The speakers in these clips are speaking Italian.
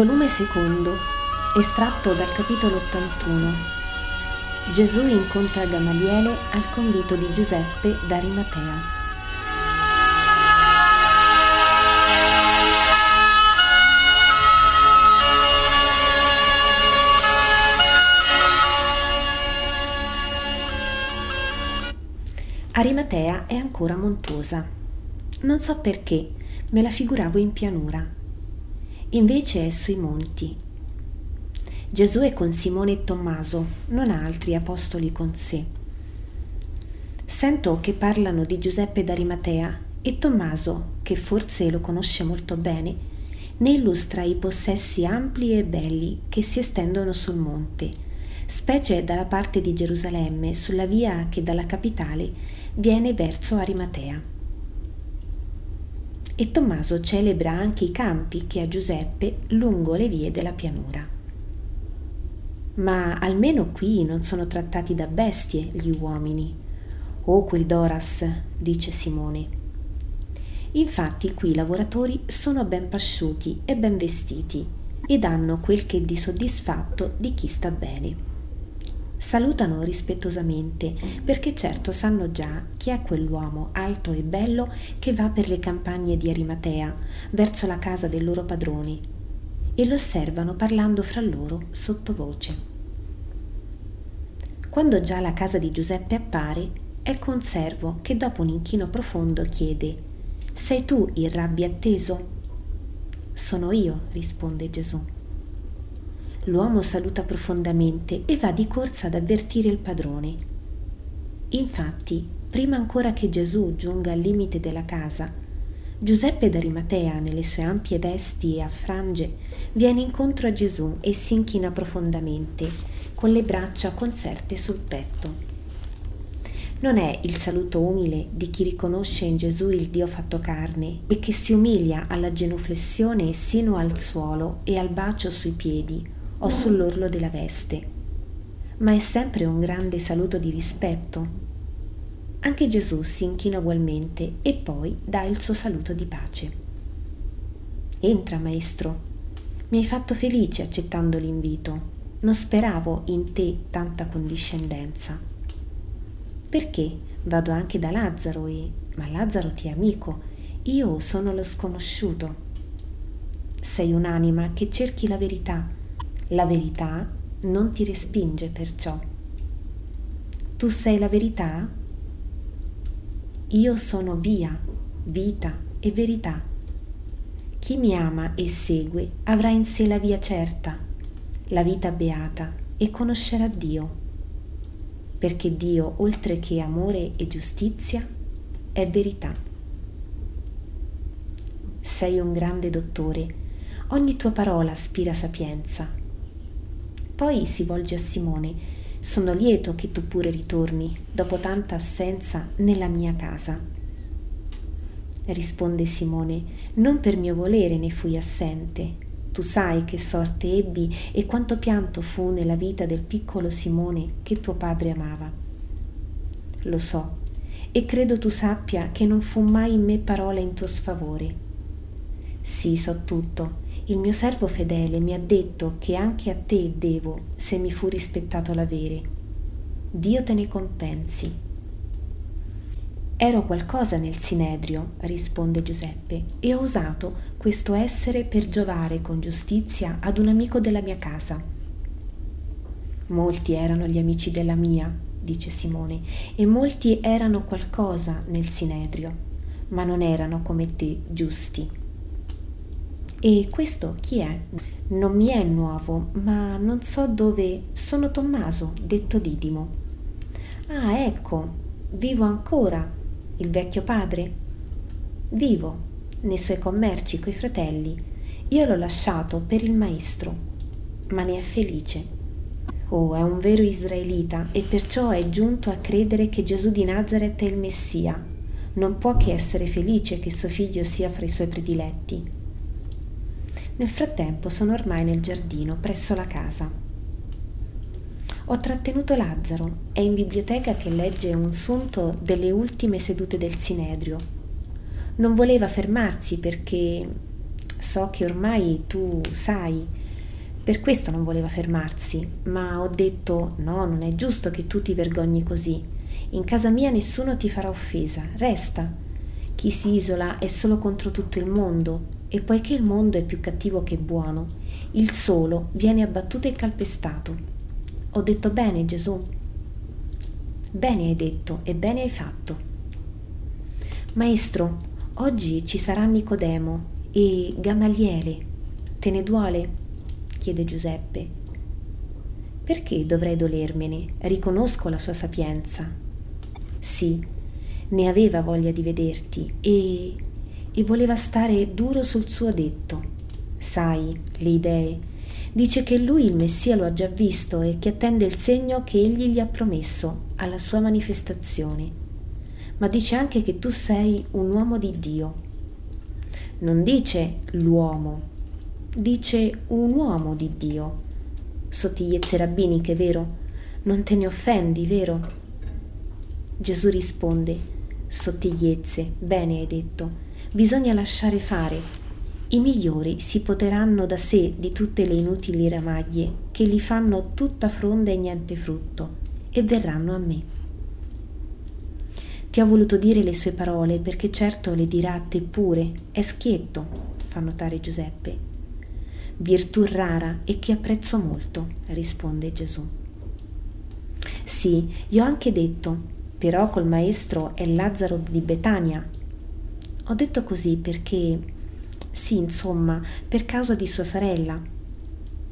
Volume secondo, estratto dal capitolo 81. Gesù incontra Gamaliele al convito di Giuseppe d'Arimatea. Arimatea è ancora montuosa. Non so perché, me la figuravo in pianura invece è sui monti. Gesù è con Simone e Tommaso, non ha altri apostoli con sé. Sento che parlano di Giuseppe d'Arimatea e Tommaso, che forse lo conosce molto bene, ne illustra i possessi ampli e belli che si estendono sul monte, specie dalla parte di Gerusalemme, sulla via che dalla capitale viene verso Arimatea e Tommaso celebra anche i campi che ha Giuseppe lungo le vie della pianura. Ma almeno qui non sono trattati da bestie gli uomini. Oh, quel Doras, dice Simone. Infatti qui i lavoratori sono ben pasciuti e ben vestiti ed hanno quel che è di soddisfatto di chi sta bene salutano rispettosamente, perché certo sanno già chi è quell'uomo alto e bello che va per le campagne di Arimatea, verso la casa dei loro padroni, e lo osservano parlando fra loro sottovoce. Quando già la casa di Giuseppe appare, ecco un servo che dopo un inchino profondo chiede Sei tu il rabbi atteso? Sono io, risponde Gesù. L'uomo saluta profondamente e va di corsa ad avvertire il padrone. Infatti, prima ancora che Gesù giunga al limite della casa, Giuseppe d'Arimatea, nelle sue ampie vesti e a frange, viene incontro a Gesù e si inchina profondamente, con le braccia conserte sul petto. Non è il saluto umile di chi riconosce in Gesù il Dio fatto carne e che si umilia alla genuflessione sino al suolo e al bacio sui piedi, o sull'orlo della veste, ma è sempre un grande saluto di rispetto. Anche Gesù si inchina ugualmente e poi dà il suo saluto di pace. Entra, maestro. Mi hai fatto felice accettando l'invito. Non speravo in te tanta condiscendenza. Perché vado anche da Lazzaro e... ma Lazzaro ti è amico. Io sono lo sconosciuto. Sei un'anima che cerchi la verità la verità non ti respinge perciò. Tu sei la verità? Io sono via, vita e verità. Chi mi ama e segue avrà in sé la via certa, la vita beata e conoscerà Dio. Perché Dio, oltre che amore e giustizia, è verità. Sei un grande dottore, ogni tua parola aspira sapienza poi si volge a Simone. Sono lieto che tu pure ritorni, dopo tanta assenza, nella mia casa. Risponde Simone, non per mio volere ne fui assente. Tu sai che sorte ebbi e quanto pianto fu nella vita del piccolo Simone che tuo padre amava. Lo so, e credo tu sappia che non fu mai in me parola in tuo sfavore. Sì, so tutto, il mio servo fedele mi ha detto che anche a te devo se mi fu rispettato l'avere. Dio te ne compensi. Ero qualcosa nel Sinedrio, risponde Giuseppe, e ho usato questo essere per giovare con giustizia ad un amico della mia casa. Molti erano gli amici della mia, dice Simone, e molti erano qualcosa nel Sinedrio, ma non erano come te giusti. E questo chi è? Non mi è nuovo, ma non so dove. Sono Tommaso, detto Didimo. Ah, ecco, vivo ancora. Il vecchio padre? Vivo, nei suoi commerci coi fratelli. Io l'ho lasciato per il maestro, ma ne è felice. Oh, è un vero israelita e perciò è giunto a credere che Gesù di Nazareth è il Messia. Non può che essere felice che suo figlio sia fra i suoi prediletti. Nel frattempo sono ormai nel giardino presso la casa. Ho trattenuto Lazzaro, è in biblioteca che legge un sunto delle ultime sedute del Sinedrio. Non voleva fermarsi perché so che ormai tu sai. Per questo non voleva fermarsi, ma ho detto no, non è giusto che tu ti vergogni così. In casa mia nessuno ti farà offesa, resta. Chi si isola è solo contro tutto il mondo e poiché il mondo è più cattivo che buono, il solo viene abbattuto e calpestato. Ho detto bene, Gesù. Bene hai detto e bene hai fatto. Maestro, oggi ci sarà Nicodemo e Gamaliele. Te ne duole? chiede Giuseppe. Perché dovrei dolermene? Riconosco la sua sapienza. Sì, ne aveva voglia di vederti e... e voleva stare duro sul suo detto. Sai, le idee. Dice che lui il Messia lo ha già visto e che attende il segno che egli gli ha promesso alla sua manifestazione ma dice anche che tu sei un uomo di Dio. Non dice l'uomo, dice un uomo di Dio. Sottigliezze rabbiniche, vero? Non te ne offendi, vero? Gesù risponde, sottigliezze, bene hai detto, bisogna lasciare fare. I migliori si poteranno da sé di tutte le inutili ramaglie che li fanno tutta fronda e niente frutto, e verranno a me. Ti ho voluto dire le sue parole perché certo le dirà a te pure. È schietto, fa notare Giuseppe. Virtù rara e che apprezzo molto, risponde Gesù. Sì, gli ho anche detto, però col maestro è Lazzaro di Betania. Ho detto così perché, sì, insomma, per causa di sua sorella.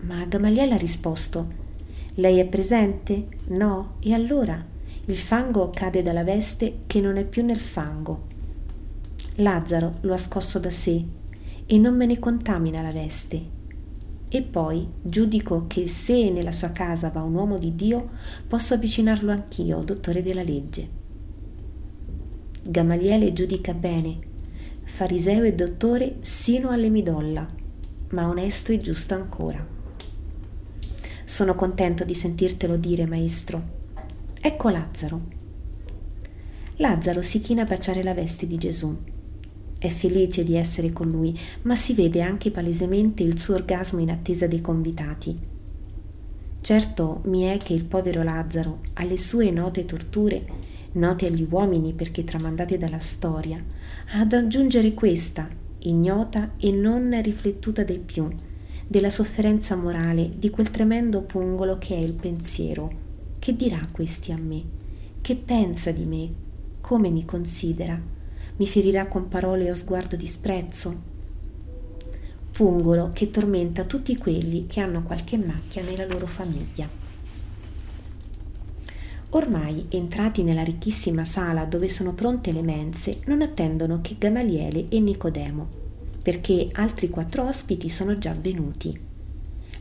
Ma Gamaliele ha risposto, lei è presente? No? E allora? Il fango cade dalla veste che non è più nel fango. Lazzaro lo ha scosso da sé e non me ne contamina la veste. E poi giudico che se nella sua casa va un uomo di Dio, posso avvicinarlo anch'io, dottore della legge. Gamaliele giudica bene, fariseo e dottore sino alle midolla, ma onesto e giusto ancora. Sono contento di sentirtelo dire, maestro Ecco Lazzaro. Lazzaro si china a baciare la veste di Gesù. È felice di essere con lui, ma si vede anche palesemente il suo orgasmo in attesa dei convitati. Certo mi è che il povero Lazzaro, alle sue note torture, note agli uomini perché tramandate dalla storia, ha ad aggiungere questa, ignota e non riflettuta dei più, della sofferenza morale di quel tremendo pungolo che è il pensiero che dirà questi a me? Che pensa di me? Come mi considera? Mi ferirà con parole o sguardo di sprezzo? Pungolo che tormenta tutti quelli che hanno qualche macchia nella loro famiglia. Ormai, entrati nella ricchissima sala dove sono pronte le mense, non attendono che Gamaliele e Nicodemo, perché altri quattro ospiti sono già venuti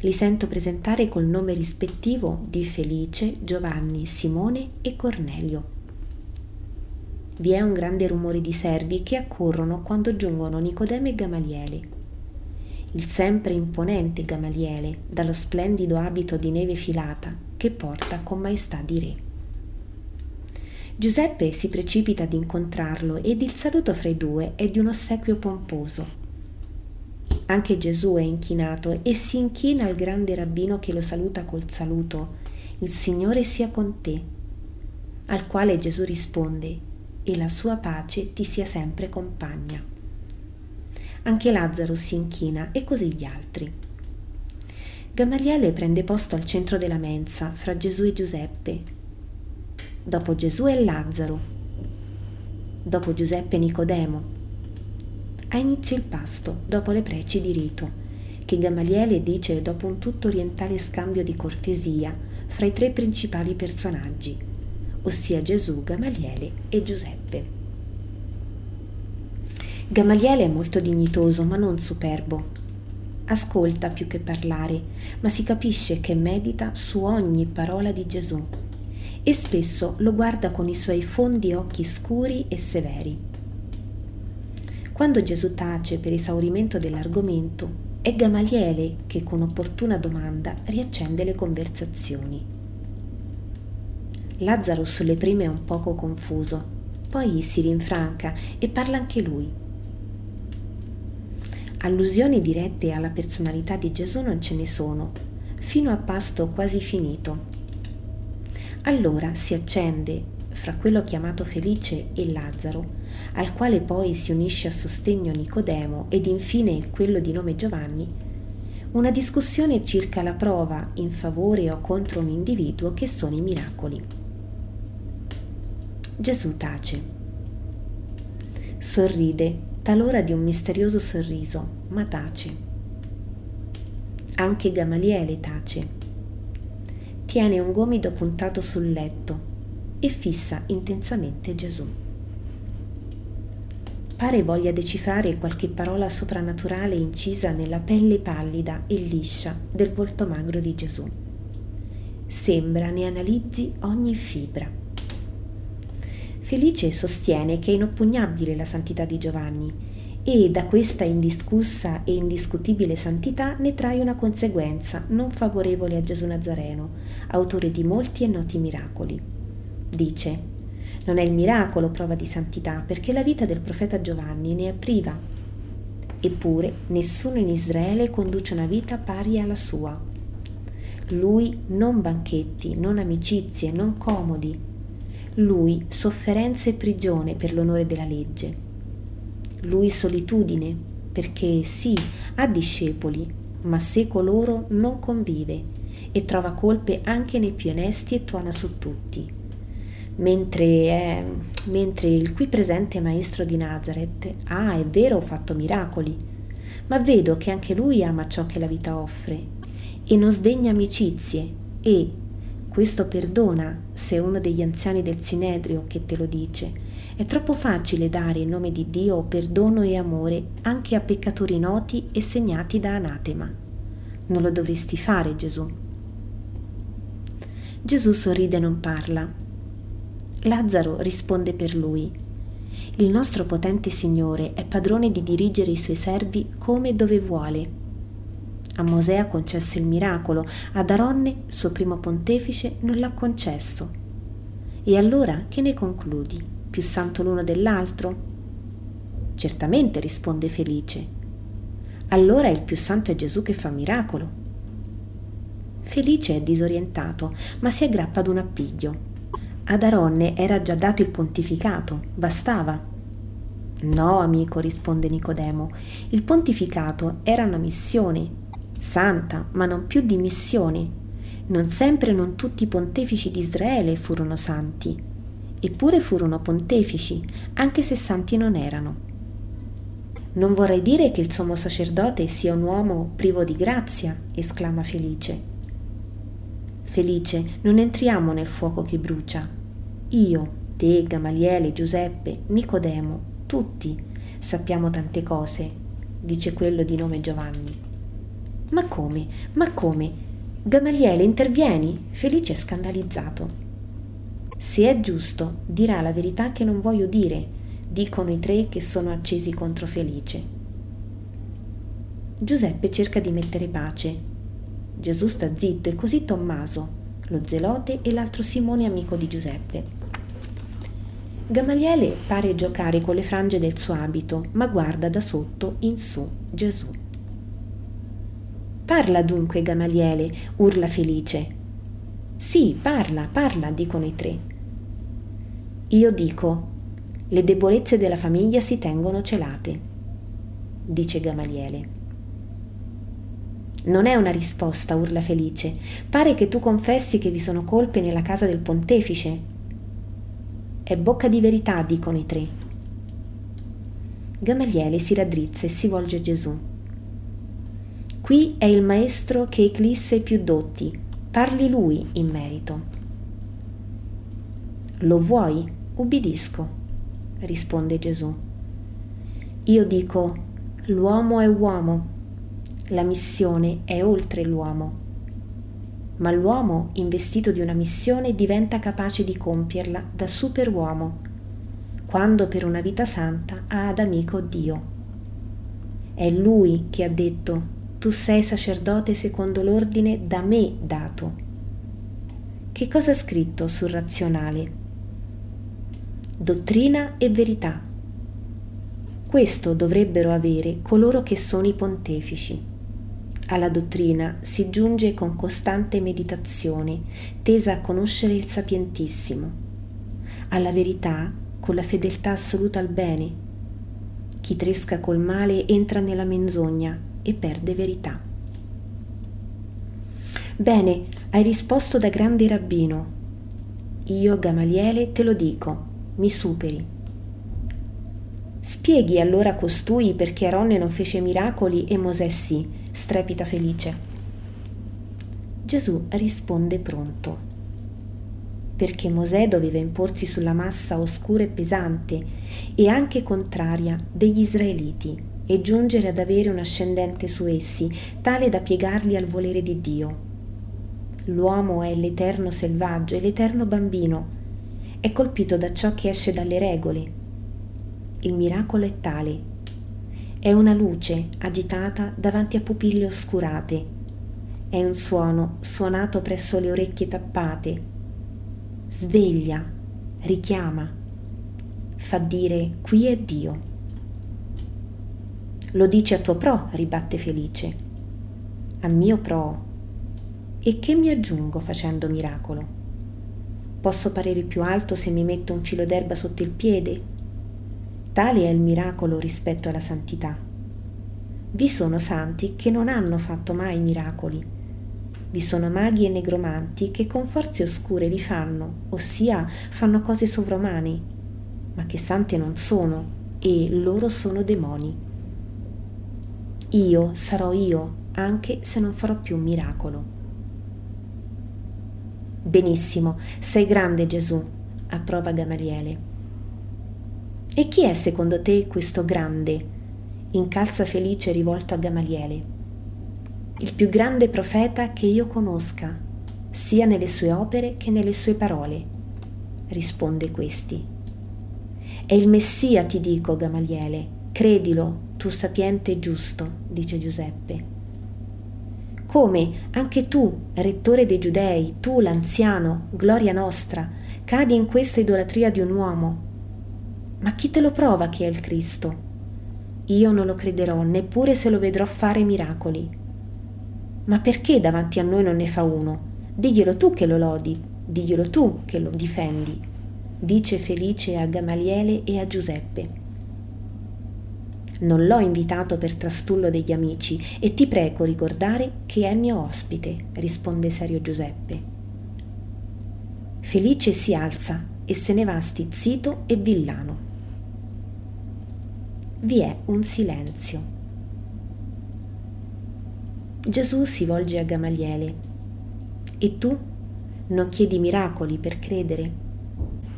li sento presentare col nome rispettivo di Felice, Giovanni, Simone e Cornelio. Vi è un grande rumore di servi che accorrono quando giungono Nicodemo e Gamaliele. Il sempre imponente Gamaliele, dallo splendido abito di neve filata che porta con maestà di re. Giuseppe si precipita ad incontrarlo ed il saluto fra i due è di un ossequio pomposo anche Gesù è inchinato e si inchina al grande rabbino che lo saluta col saluto, il Signore sia con te, al quale Gesù risponde, e la sua pace ti sia sempre compagna. Anche Lazzaro si inchina e così gli altri. Gamaliele prende posto al centro della mensa fra Gesù e Giuseppe. Dopo Gesù è Lazzaro. Dopo Giuseppe Nicodemo ha inizio il pasto, dopo le preci di rito, che Gamaliele dice dopo un tutto orientale scambio di cortesia fra i tre principali personaggi, ossia Gesù, Gamaliele e Giuseppe. Gamaliele è molto dignitoso, ma non superbo. Ascolta più che parlare, ma si capisce che medita su ogni parola di Gesù e spesso lo guarda con i suoi fondi occhi scuri e severi. Quando Gesù tace per esaurimento dell'argomento, è Gamaliele che con opportuna domanda riaccende le conversazioni. Lazzaro sulle prime è un poco confuso, poi si rinfranca e parla anche lui. Allusioni dirette alla personalità di Gesù non ce ne sono, fino a pasto quasi finito. Allora si accende, fra quello chiamato Felice e Lazzaro, al quale poi si unisce a sostegno Nicodemo ed infine quello di nome Giovanni, una discussione circa la prova in favore o contro un individuo che sono i miracoli. Gesù tace. Sorride, talora di un misterioso sorriso, ma tace. Anche Gamaliele tace. Tiene un gomito puntato sul letto e fissa intensamente Gesù. Pare voglia decifrare qualche parola soprannaturale incisa nella pelle pallida e liscia del volto magro di Gesù. Sembra ne analizzi ogni fibra. Felice sostiene che è inoppugnabile la santità di Giovanni e da questa indiscussa e indiscutibile santità ne trae una conseguenza non favorevole a Gesù Nazareno, autore di molti e noti miracoli. Dice non è il miracolo prova di santità, perché la vita del profeta Giovanni ne è priva. Eppure nessuno in Israele conduce una vita pari alla sua. Lui non banchetti, non amicizie, non comodi. Lui sofferenza e prigione per l'onore della legge. Lui solitudine, perché sì, ha discepoli, ma seco loro non convive e trova colpe anche nei più onesti e tuona su tutti mentre, è, mentre il qui presente maestro di Nazareth, ah, è vero, ho fatto miracoli, ma vedo che anche lui ama ciò che la vita offre e non sdegna amicizie e questo perdona se è uno degli anziani del Sinedrio che te lo dice. È troppo facile dare in nome di Dio perdono e amore anche a peccatori noti e segnati da anatema. Non lo dovresti fare, Gesù. Gesù sorride e non parla, Lazzaro risponde per lui. Il nostro potente Signore è padrone di dirigere i suoi servi come e dove vuole. A Mosè ha concesso il miracolo, ad Aronne, suo primo pontefice, non l'ha concesso. E allora che ne concludi? Più santo l'uno dell'altro? Certamente, risponde Felice. Allora il più santo è Gesù che fa miracolo. Felice è disorientato, ma si aggrappa ad un appiglio. Ad Aronne era già dato il pontificato, bastava. No, amico, risponde Nicodemo, il pontificato era una missione, santa, ma non più di missione. Non sempre non tutti i pontefici di Israele furono santi, eppure furono pontefici, anche se santi non erano. Non vorrei dire che il sommo sacerdote sia un uomo privo di grazia, esclama Felice. Felice, non entriamo nel fuoco che brucia. Io, te, Gamaliele, Giuseppe, Nicodemo, tutti sappiamo tante cose, dice quello di nome Giovanni. Ma come? Ma come? Gamaliele, intervieni? Felice è scandalizzato. Se è giusto, dirà la verità che non voglio dire, dicono i tre che sono accesi contro Felice. Giuseppe cerca di mettere pace. Gesù sta zitto e così Tommaso, lo zelote e l'altro Simone amico di Giuseppe. Gamaliele pare giocare con le frange del suo abito, ma guarda da sotto in su Gesù. Parla dunque, Gamaliele, urla felice. Sì, parla, parla, dicono i tre. Io dico, le debolezze della famiglia si tengono celate, dice Gamaliele. Non è una risposta, urla Felice. Pare che tu confessi che vi sono colpe nella casa del pontefice, è bocca di verità, dicono i tre. Gamaliele si raddrizza e si volge a Gesù. Qui è il maestro che eclisse i più dotti, parli lui in merito. Lo vuoi? Ubbidisco, risponde Gesù. Io dico, l'uomo è uomo, la missione è oltre l'uomo ma l'uomo investito di una missione diventa capace di compierla da superuomo, quando per una vita santa ha ad amico Dio. È lui che ha detto, tu sei sacerdote secondo l'ordine da me dato. Che cosa ha scritto sul razionale? Dottrina e verità. Questo dovrebbero avere coloro che sono i pontefici. Alla dottrina si giunge con costante meditazione, tesa a conoscere il sapientissimo. Alla verità con la fedeltà assoluta al bene. Chi tresca col male entra nella menzogna e perde verità. Bene, hai risposto da grande rabbino. Io, Gamaliele, te lo dico, mi superi. Spieghi allora costui perché Aronne non fece miracoli e Mosè sì, strepita felice. Gesù risponde pronto. Perché Mosè doveva imporsi sulla massa oscura e pesante e anche contraria degli israeliti e giungere ad avere un ascendente su essi, tale da piegarli al volere di Dio. L'uomo è l'eterno selvaggio e l'eterno bambino. È colpito da ciò che esce dalle regole, il miracolo è tale. È una luce agitata davanti a pupille oscurate. È un suono suonato presso le orecchie tappate. Sveglia, richiama, fa dire qui è Dio. Lo dici a tuo pro, ribatte Felice. A mio pro. E che mi aggiungo facendo miracolo? Posso parere più alto se mi metto un filo d'erba sotto il piede? Tale è il miracolo rispetto alla santità. Vi sono santi che non hanno fatto mai miracoli. Vi sono maghi e negromanti che con forze oscure li fanno, ossia fanno cose sovrumane, ma che sante non sono e loro sono demoni. Io sarò io anche se non farò più un miracolo. Benissimo, sei grande Gesù, approva Gamaliele. E chi è secondo te questo grande? Incalza felice rivolto a Gamaliele. Il più grande profeta che io conosca, sia nelle sue opere che nelle sue parole, risponde questi. È il Messia, ti dico, Gamaliele, credilo, tu sapiente e giusto, dice Giuseppe. Come anche tu, rettore dei giudei, tu l'anziano, gloria nostra, cadi in questa idolatria di un uomo, ma chi te lo prova che è il Cristo? Io non lo crederò neppure se lo vedrò fare miracoli. Ma perché davanti a noi non ne fa uno? Diglielo tu che lo lodi, diglielo tu che lo difendi, dice felice a Gamaliele e a Giuseppe. Non l'ho invitato per trastullo degli amici e ti prego ricordare che è mio ospite, risponde serio Giuseppe. Felice si alza e se ne va stizzito e villano vi è un silenzio. Gesù si volge a Gamaliele. E tu non chiedi miracoli per credere?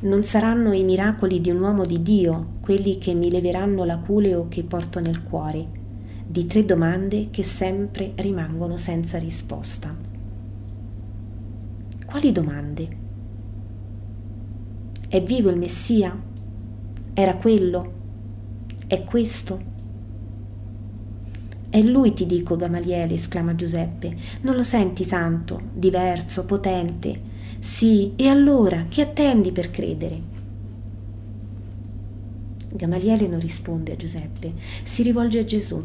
Non saranno i miracoli di un uomo di Dio quelli che mi leveranno l'aculeo che porto nel cuore, di tre domande che sempre rimangono senza risposta. Quali domande? È vivo il Messia? Era quello? È questo? È lui, ti dico, Gamaliele, esclama Giuseppe. Non lo senti santo, diverso, potente? Sì, e allora che attendi per credere? Gamaliele non risponde a Giuseppe, si rivolge a Gesù.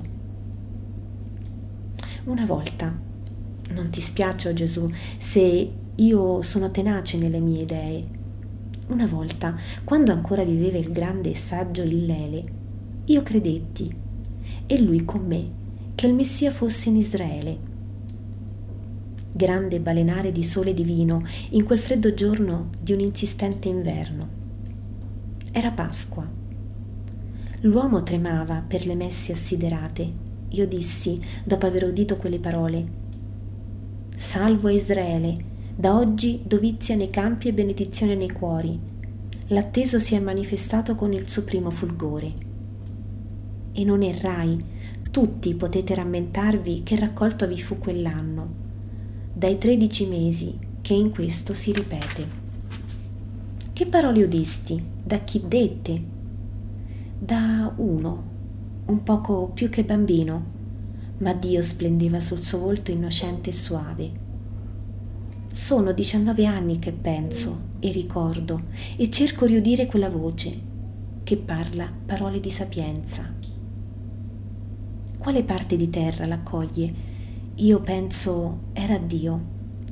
Una volta, non ti spiace, oh Gesù, se io sono tenace nelle mie idee. Una volta, quando ancora viveva il grande e saggio Illele, io credetti, e lui con me, che il Messia fosse in Israele. Grande balenare di sole divino in quel freddo giorno di un insistente inverno. Era Pasqua. L'uomo tremava per le messi assiderate. Io dissi, dopo aver udito quelle parole, Salvo Israele, da oggi dovizia nei campi e benedizione nei cuori. L'atteso si è manifestato con il suo primo fulgore e non errai. Tutti potete rammentarvi che raccolto vi fu quell'anno, dai tredici mesi che in questo si ripete. Che parole udisti? Da chi dette? Da uno, un poco più che bambino, ma Dio splendeva sul suo volto innocente e suave. Sono diciannove anni che penso e ricordo e cerco di udire quella voce che parla parole di sapienza Quale parte di terra l'accoglie? Io penso era Dio,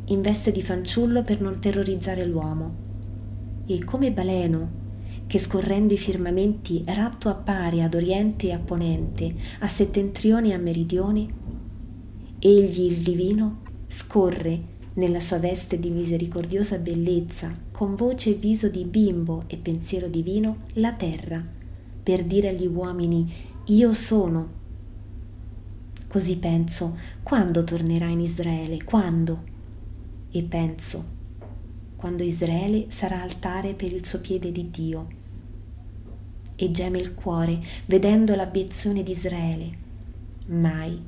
in veste di fanciullo per non terrorizzare l'uomo. E come baleno, che scorrendo i firmamenti ratto appare ad oriente e a ponente, a settentrione e a meridione, egli il divino scorre nella sua veste di misericordiosa bellezza, con voce e viso di bimbo e pensiero divino, la terra, per dire agli uomini io sono. Così penso, quando tornerà in Israele? Quando? E penso, quando Israele sarà altare per il suo piede di Dio. E geme il cuore vedendo l'abiezione di Israele. Mai.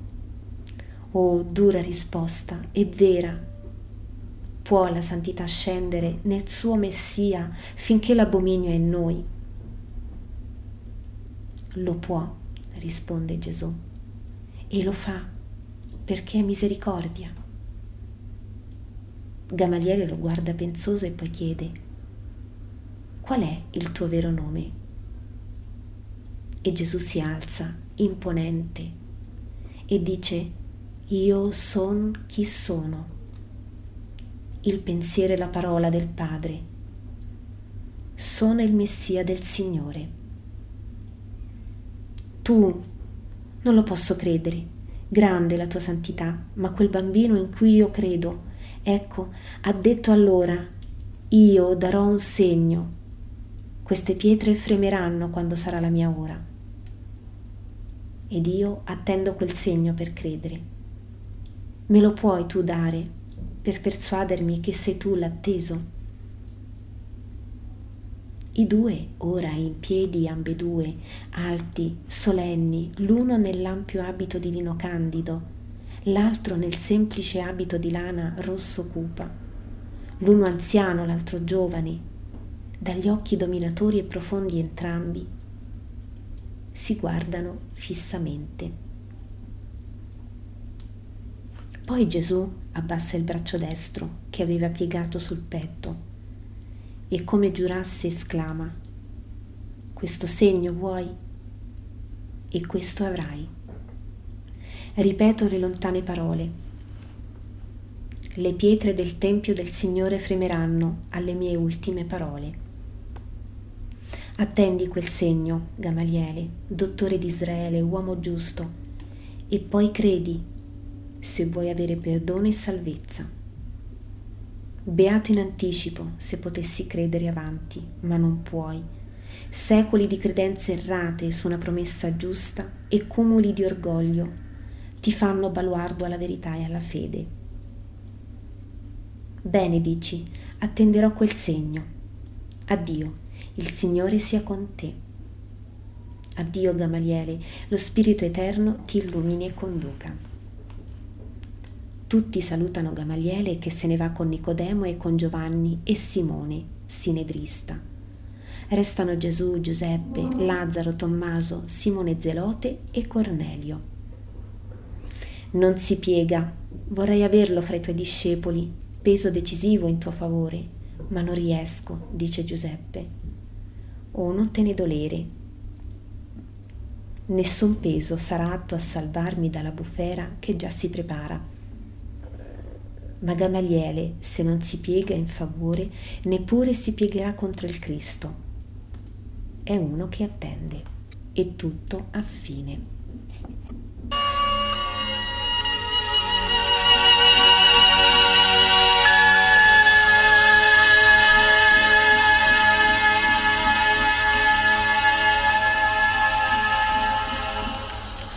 Oh, dura risposta, è vera, può la santità scendere nel suo Messia finché l'abominio è in noi? Lo può, risponde Gesù, e lo fa perché è misericordia. Gamaliele lo guarda pensoso e poi chiede, qual è il tuo vero nome? E Gesù si alza, imponente, e dice, io sono chi sono il pensiero e la parola del Padre. Sono il Messia del Signore. Tu non lo posso credere, grande la tua santità, ma quel bambino in cui io credo, ecco, ha detto allora, io darò un segno, queste pietre fremeranno quando sarà la mia ora. Ed io attendo quel segno per credere. Me lo puoi tu dare per persuadermi che sei tu l'atteso. I due, ora in piedi ambedue, alti, solenni, l'uno nell'ampio abito di lino candido, l'altro nel semplice abito di lana rosso cupa, l'uno anziano, l'altro giovane, dagli occhi dominatori e profondi entrambi, si guardano fissamente. Poi Gesù abbassa il braccio destro che aveva piegato sul petto e come giurasse esclama, questo segno vuoi e questo avrai. Ripeto le lontane parole. Le pietre del Tempio del Signore fremeranno alle mie ultime parole. Attendi quel segno, Gamaliele, dottore d'Israele, uomo giusto, e poi credi se vuoi avere perdono e salvezza. Beato in anticipo se potessi credere avanti, ma non puoi. Secoli di credenze errate su una promessa giusta e cumuli di orgoglio ti fanno baluardo alla verità e alla fede. Bene, dici, attenderò quel segno. Addio, il Signore sia con te. Addio Gamaliele, lo Spirito Eterno ti illumini e conduca. Tutti salutano Gamaliele che se ne va con Nicodemo e con Giovanni e Simone, sinedrista. Restano Gesù, Giuseppe, Lazzaro, Tommaso, Simone Zelote e Cornelio. Non si piega, vorrei averlo fra i tuoi discepoli, peso decisivo in tuo favore, ma non riesco, dice Giuseppe. Oh, non te ne dolere. Nessun peso sarà atto a salvarmi dalla bufera che già si prepara ma Gamaliele, se non si piega in favore, neppure si piegherà contro il Cristo. È uno che attende e tutto a fine.